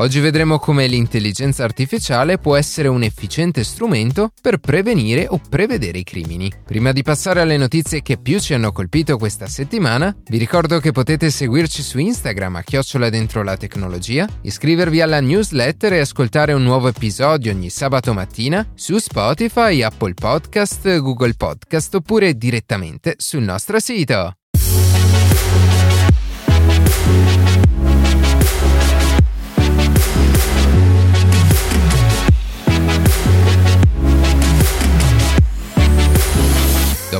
Oggi vedremo come l'intelligenza artificiale può essere un efficiente strumento per prevenire o prevedere i crimini. Prima di passare alle notizie che più ci hanno colpito questa settimana, vi ricordo che potete seguirci su Instagram a chiocciola dentro la tecnologia, iscrivervi alla newsletter e ascoltare un nuovo episodio ogni sabato mattina su Spotify, Apple Podcast, Google Podcast oppure direttamente sul nostro sito.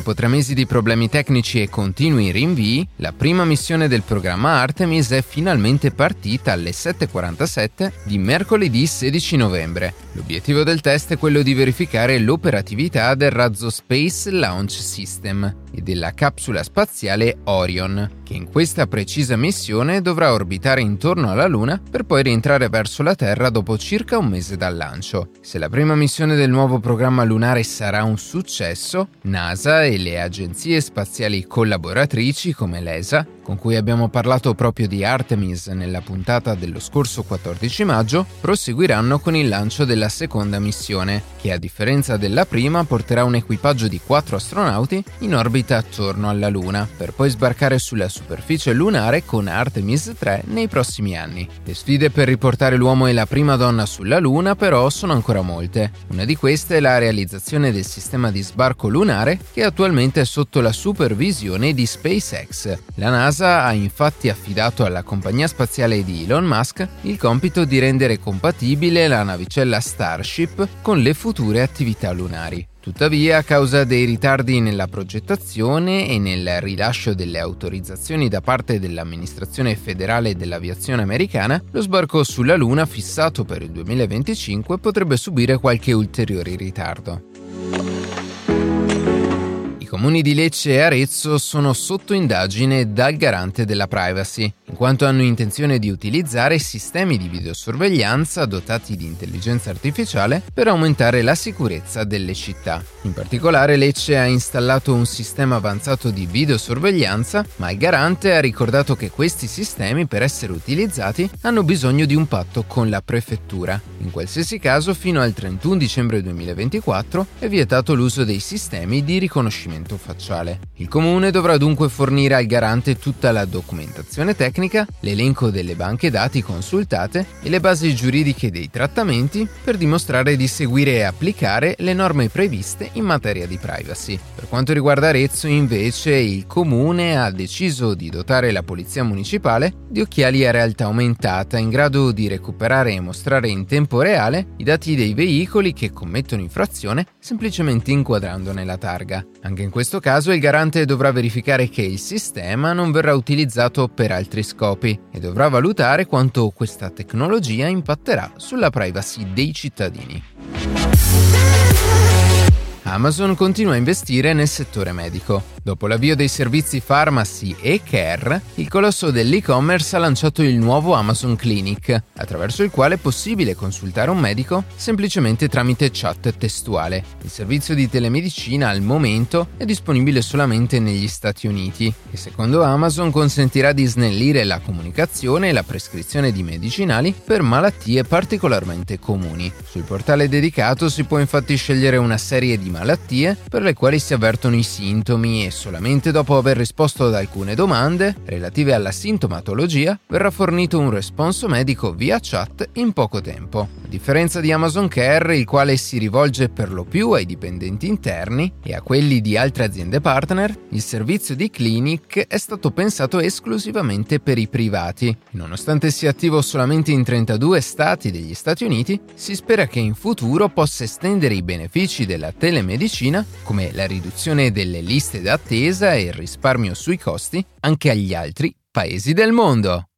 Dopo tre mesi di problemi tecnici e continui rinvii, la prima missione del programma Artemis è finalmente partita alle 7.47 di mercoledì 16 novembre. L'obiettivo del test è quello di verificare l'operatività del razzo Space Launch System e della capsula spaziale Orion, che in questa precisa missione dovrà orbitare intorno alla Luna per poi rientrare verso la Terra dopo circa un mese dal lancio. Se la prima missione del nuovo programma lunare sarà un successo, NASA e le agenzie spaziali collaboratrici come l'ESA con cui abbiamo parlato proprio di Artemis nella puntata dello scorso 14 maggio, proseguiranno con il lancio della seconda missione, che a differenza della prima porterà un equipaggio di quattro astronauti in orbita attorno alla Luna, per poi sbarcare sulla superficie lunare con Artemis 3 nei prossimi anni. Le sfide per riportare l'uomo e la prima donna sulla Luna però sono ancora molte. Una di queste è la realizzazione del sistema di sbarco lunare che attualmente è sotto la supervisione di SpaceX. La NASA ha infatti affidato alla compagnia spaziale di Elon Musk il compito di rendere compatibile la navicella Starship con le future attività lunari. Tuttavia, a causa dei ritardi nella progettazione e nel rilascio delle autorizzazioni da parte dell'amministrazione federale dell'aviazione americana, lo sbarco sulla Luna fissato per il 2025 potrebbe subire qualche ulteriore ritardo comuni di Lecce e Arezzo sono sotto indagine dal garante della privacy, in quanto hanno intenzione di utilizzare sistemi di videosorveglianza dotati di intelligenza artificiale per aumentare la sicurezza delle città. In particolare Lecce ha installato un sistema avanzato di videosorveglianza, ma il garante ha ricordato che questi sistemi per essere utilizzati hanno bisogno di un patto con la prefettura. In qualsiasi caso, fino al 31 dicembre 2024 è vietato l'uso dei sistemi di riconoscimento volto facciale. Il comune dovrà dunque fornire al garante tutta la documentazione tecnica, l'elenco delle banche dati consultate e le basi giuridiche dei trattamenti per dimostrare di seguire e applicare le norme previste in materia di privacy. Per quanto riguarda Arezzo, invece, il comune ha deciso di dotare la polizia municipale di occhiali a realtà aumentata in grado di recuperare e mostrare in tempo reale i dati dei veicoli che commettono infrazione semplicemente inquadrandone la targa. Anche in questo caso il garante dovrà verificare che il sistema non verrà utilizzato per altri scopi e dovrà valutare quanto questa tecnologia impatterà sulla privacy dei cittadini. Amazon continua a investire nel settore medico. Dopo l'avvio dei servizi Pharmacy e Care, il colosso dell'e-commerce ha lanciato il nuovo Amazon Clinic, attraverso il quale è possibile consultare un medico semplicemente tramite chat testuale. Il servizio di telemedicina al momento è disponibile solamente negli Stati Uniti e secondo Amazon consentirà di snellire la comunicazione e la prescrizione di medicinali per malattie particolarmente comuni. Sul portale dedicato si può infatti scegliere una serie di malattie per le quali si avvertono i sintomi e solamente dopo aver risposto ad alcune domande relative alla sintomatologia verrà fornito un responso medico via chat in poco tempo. A differenza di Amazon Care, il quale si rivolge per lo più ai dipendenti interni e a quelli di altre aziende partner, il servizio di Clinic è stato pensato esclusivamente per i privati. Nonostante sia attivo solamente in 32 stati degli Stati Uniti, si spera che in futuro possa estendere i benefici della telemedicina, come la riduzione delle liste d'attesa attesa e il risparmio sui costi anche agli altri paesi del mondo.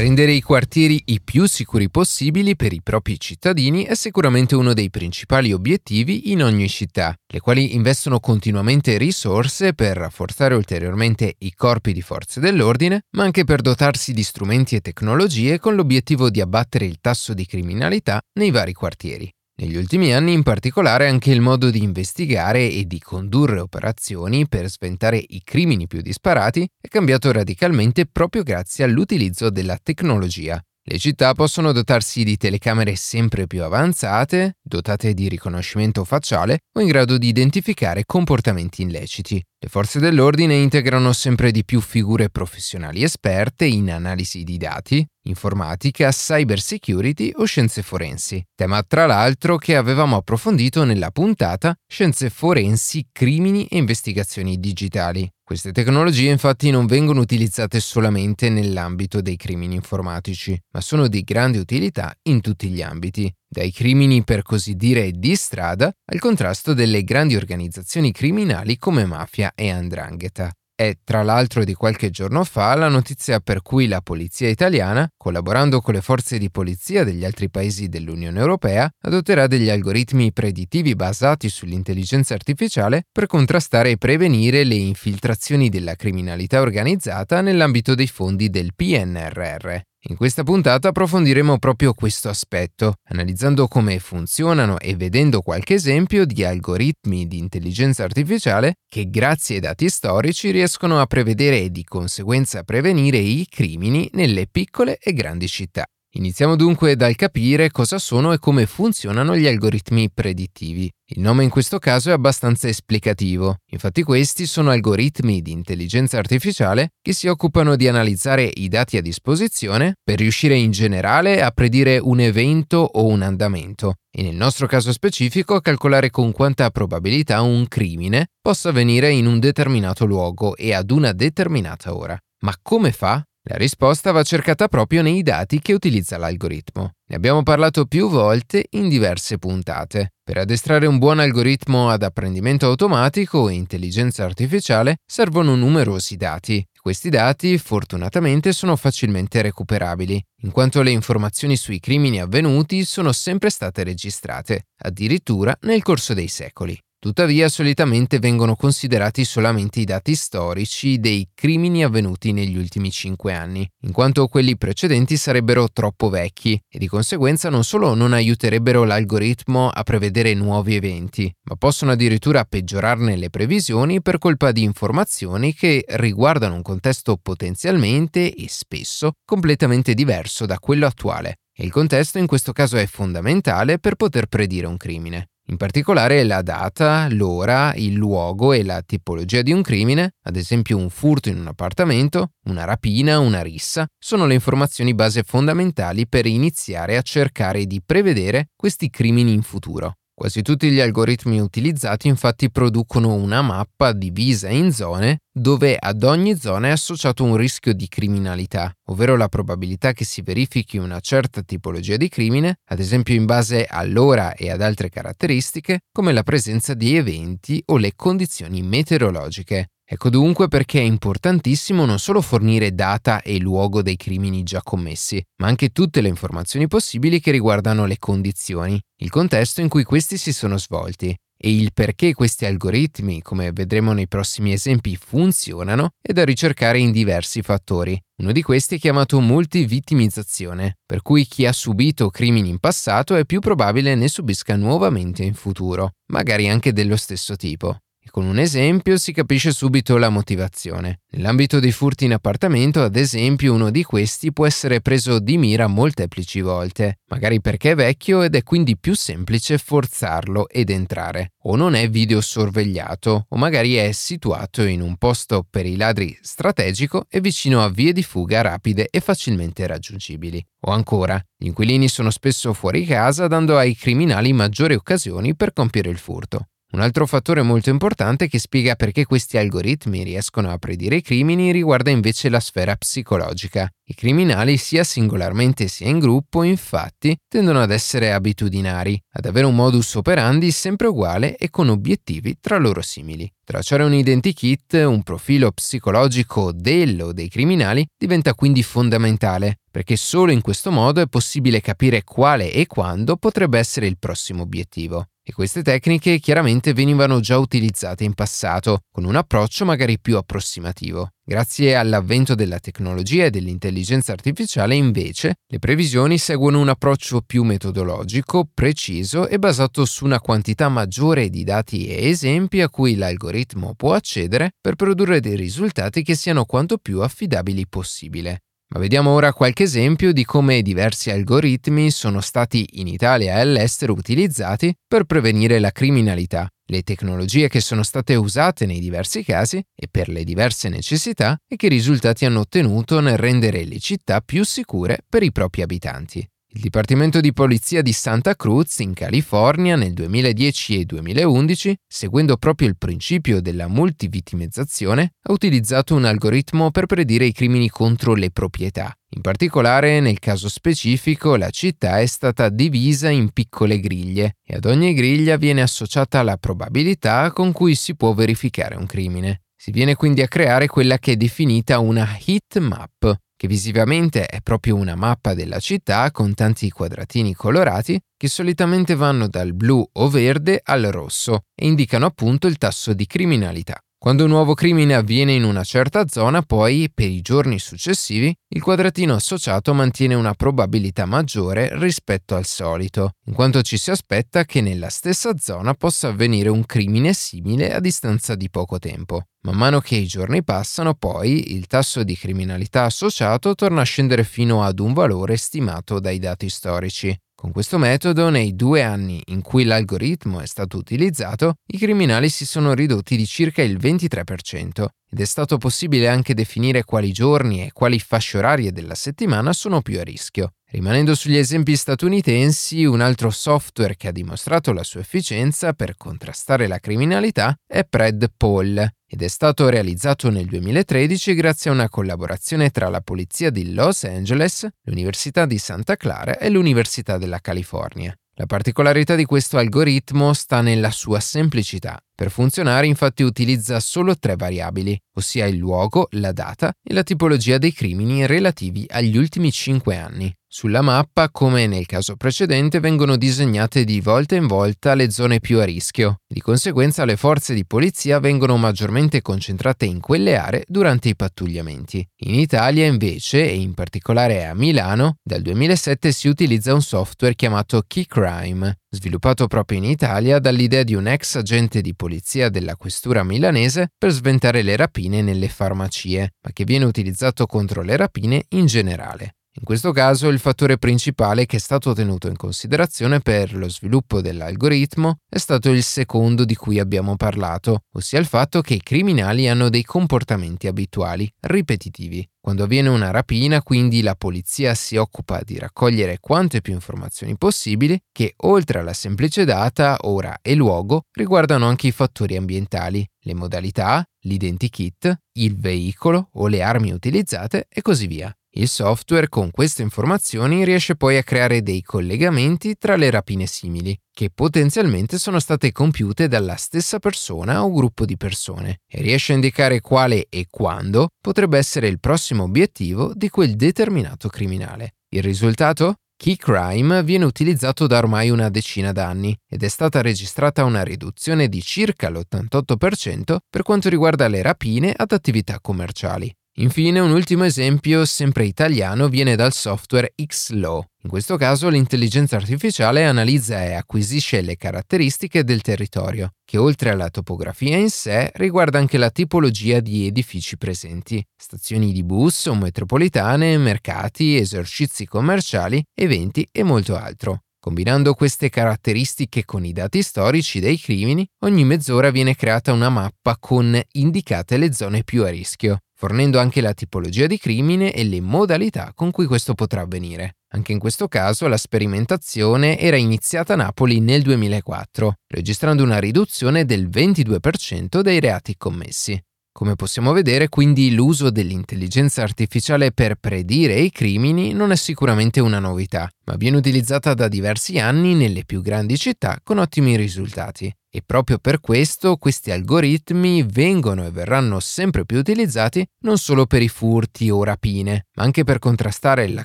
Rendere i quartieri i più sicuri possibili per i propri cittadini è sicuramente uno dei principali obiettivi in ogni città, le quali investono continuamente risorse per rafforzare ulteriormente i corpi di forze dell'ordine, ma anche per dotarsi di strumenti e tecnologie con l'obiettivo di abbattere il tasso di criminalità nei vari quartieri. Negli ultimi anni in particolare anche il modo di investigare e di condurre operazioni per sventare i crimini più disparati è cambiato radicalmente proprio grazie all'utilizzo della tecnologia. Le città possono dotarsi di telecamere sempre più avanzate, dotate di riconoscimento facciale o in grado di identificare comportamenti illeciti. Le forze dell'ordine integrano sempre di più figure professionali esperte in analisi di dati, informatica, cyber security o scienze forensi, tema tra l'altro che avevamo approfondito nella puntata Scienze forensi, crimini e investigazioni digitali. Queste tecnologie infatti non vengono utilizzate solamente nell'ambito dei crimini informatici, ma sono di grande utilità in tutti gli ambiti, dai crimini per così dire di strada al contrasto delle grandi organizzazioni criminali come mafia e andrangheta. È tra l'altro di qualche giorno fa la notizia per cui la polizia italiana, collaborando con le forze di polizia degli altri paesi dell'Unione Europea, adotterà degli algoritmi predittivi basati sull'intelligenza artificiale per contrastare e prevenire le infiltrazioni della criminalità organizzata nell'ambito dei fondi del PNRR. In questa puntata approfondiremo proprio questo aspetto, analizzando come funzionano e vedendo qualche esempio di algoritmi di intelligenza artificiale che grazie ai dati storici riescono a prevedere e di conseguenza prevenire i crimini nelle piccole e grandi città. Iniziamo dunque dal capire cosa sono e come funzionano gli algoritmi predittivi. Il nome in questo caso è abbastanza esplicativo, infatti questi sono algoritmi di intelligenza artificiale che si occupano di analizzare i dati a disposizione per riuscire in generale a predire un evento o un andamento e nel nostro caso specifico calcolare con quanta probabilità un crimine possa avvenire in un determinato luogo e ad una determinata ora. Ma come fa la risposta va cercata proprio nei dati che utilizza l'algoritmo. Ne abbiamo parlato più volte in diverse puntate. Per addestrare un buon algoritmo ad apprendimento automatico e intelligenza artificiale servono numerosi dati. Questi dati, fortunatamente, sono facilmente recuperabili, in quanto le informazioni sui crimini avvenuti sono sempre state registrate, addirittura nel corso dei secoli. Tuttavia, solitamente vengono considerati solamente i dati storici dei crimini avvenuti negli ultimi cinque anni, in quanto quelli precedenti sarebbero troppo vecchi e di conseguenza non solo non aiuterebbero l'algoritmo a prevedere nuovi eventi, ma possono addirittura peggiorarne le previsioni per colpa di informazioni che riguardano un contesto potenzialmente e spesso completamente diverso da quello attuale. E il contesto in questo caso è fondamentale per poter predire un crimine. In particolare la data, l'ora, il luogo e la tipologia di un crimine, ad esempio un furto in un appartamento, una rapina, una rissa, sono le informazioni base fondamentali per iniziare a cercare di prevedere questi crimini in futuro. Quasi tutti gli algoritmi utilizzati infatti producono una mappa divisa in zone dove ad ogni zona è associato un rischio di criminalità, ovvero la probabilità che si verifichi una certa tipologia di crimine, ad esempio in base all'ora e ad altre caratteristiche, come la presenza di eventi o le condizioni meteorologiche. Ecco dunque perché è importantissimo non solo fornire data e luogo dei crimini già commessi, ma anche tutte le informazioni possibili che riguardano le condizioni, il contesto in cui questi si sono svolti e il perché questi algoritmi, come vedremo nei prossimi esempi, funzionano è da ricercare in diversi fattori. Uno di questi è chiamato multivittimizzazione, per cui chi ha subito crimini in passato è più probabile ne subisca nuovamente in futuro, magari anche dello stesso tipo. Con un esempio si capisce subito la motivazione. Nell'ambito dei furti in appartamento, ad esempio, uno di questi può essere preso di mira molteplici volte, magari perché è vecchio ed è quindi più semplice forzarlo ed entrare, o non è videosorvegliato, o magari è situato in un posto per i ladri strategico e vicino a vie di fuga rapide e facilmente raggiungibili. O ancora, gli inquilini sono spesso fuori casa dando ai criminali maggiori occasioni per compiere il furto. Un altro fattore molto importante che spiega perché questi algoritmi riescono a predire i crimini riguarda invece la sfera psicologica. I criminali, sia singolarmente sia in gruppo, infatti, tendono ad essere abitudinari, ad avere un modus operandi sempre uguale e con obiettivi tra loro simili. Tracciare un identikit, un profilo psicologico del o dei criminali, diventa quindi fondamentale, perché solo in questo modo è possibile capire quale e quando potrebbe essere il prossimo obiettivo. E queste tecniche chiaramente venivano già utilizzate in passato, con un approccio magari più approssimativo. Grazie all'avvento della tecnologia e dell'intelligenza artificiale, invece, le previsioni seguono un approccio più metodologico, preciso e basato su una quantità maggiore di dati e esempi a cui l'algoritmo può accedere per produrre dei risultati che siano quanto più affidabili possibile. Ma vediamo ora qualche esempio di come diversi algoritmi sono stati in Italia e all'estero utilizzati per prevenire la criminalità, le tecnologie che sono state usate nei diversi casi e per le diverse necessità e che risultati hanno ottenuto nel rendere le città più sicure per i propri abitanti. Il Dipartimento di Polizia di Santa Cruz, in California, nel 2010 e 2011, seguendo proprio il principio della multivittimizzazione, ha utilizzato un algoritmo per predire i crimini contro le proprietà. In particolare, nel caso specifico, la città è stata divisa in piccole griglie e ad ogni griglia viene associata la probabilità con cui si può verificare un crimine. Si viene quindi a creare quella che è definita una heat map, che visivamente è proprio una mappa della città con tanti quadratini colorati che solitamente vanno dal blu o verde al rosso e indicano appunto il tasso di criminalità. Quando un nuovo crimine avviene in una certa zona, poi, per i giorni successivi, il quadratino associato mantiene una probabilità maggiore rispetto al solito, in quanto ci si aspetta che nella stessa zona possa avvenire un crimine simile a distanza di poco tempo. Man mano che i giorni passano, poi, il tasso di criminalità associato torna a scendere fino ad un valore stimato dai dati storici. Con questo metodo, nei due anni in cui l'algoritmo è stato utilizzato, i criminali si sono ridotti di circa il 23% ed è stato possibile anche definire quali giorni e quali fasce orarie della settimana sono più a rischio. Rimanendo sugli esempi statunitensi, un altro software che ha dimostrato la sua efficienza per contrastare la criminalità è PredPol ed è stato realizzato nel 2013 grazie a una collaborazione tra la Polizia di Los Angeles, l'Università di Santa Clara e l'Università della California. La particolarità di questo algoritmo sta nella sua semplicità. Per funzionare infatti utilizza solo tre variabili, ossia il luogo, la data e la tipologia dei crimini relativi agli ultimi cinque anni. Sulla mappa, come nel caso precedente, vengono disegnate di volta in volta le zone più a rischio. Di conseguenza le forze di polizia vengono maggiormente concentrate in quelle aree durante i pattugliamenti. In Italia invece, e in particolare a Milano, dal 2007 si utilizza un software chiamato Key Crime, sviluppato proprio in Italia dall'idea di un ex agente di polizia della questura milanese per sventare le rapine nelle farmacie, ma che viene utilizzato contro le rapine in generale. In questo caso il fattore principale che è stato tenuto in considerazione per lo sviluppo dell'algoritmo è stato il secondo di cui abbiamo parlato, ossia il fatto che i criminali hanno dei comportamenti abituali, ripetitivi. Quando avviene una rapina, quindi la polizia si occupa di raccogliere quante più informazioni possibili che, oltre alla semplice data, ora e luogo, riguardano anche i fattori ambientali, le modalità, l'identikit, il veicolo o le armi utilizzate e così via. Il software con queste informazioni riesce poi a creare dei collegamenti tra le rapine simili, che potenzialmente sono state compiute dalla stessa persona o gruppo di persone, e riesce a indicare quale e quando potrebbe essere il prossimo obiettivo di quel determinato criminale. Il risultato? Key Crime viene utilizzato da ormai una decina d'anni ed è stata registrata una riduzione di circa l'88% per quanto riguarda le rapine ad attività commerciali. Infine, un ultimo esempio, sempre italiano, viene dal software XLaw. In questo caso l'intelligenza artificiale analizza e acquisisce le caratteristiche del territorio, che oltre alla topografia in sé riguarda anche la tipologia di edifici presenti, stazioni di bus o metropolitane, mercati, esercizi commerciali, eventi e molto altro. Combinando queste caratteristiche con i dati storici dei crimini, ogni mezz'ora viene creata una mappa con indicate le zone più a rischio, fornendo anche la tipologia di crimine e le modalità con cui questo potrà avvenire. Anche in questo caso la sperimentazione era iniziata a Napoli nel 2004, registrando una riduzione del 22% dei reati commessi. Come possiamo vedere, quindi l'uso dell'intelligenza artificiale per predire i crimini non è sicuramente una novità, ma viene utilizzata da diversi anni nelle più grandi città con ottimi risultati. E proprio per questo questi algoritmi vengono e verranno sempre più utilizzati non solo per i furti o rapine, ma anche per contrastare la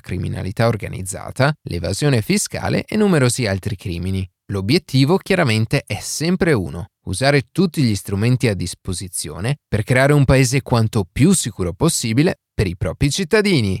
criminalità organizzata, l'evasione fiscale e numerosi altri crimini. L'obiettivo chiaramente è sempre uno, usare tutti gli strumenti a disposizione per creare un paese quanto più sicuro possibile per i propri cittadini.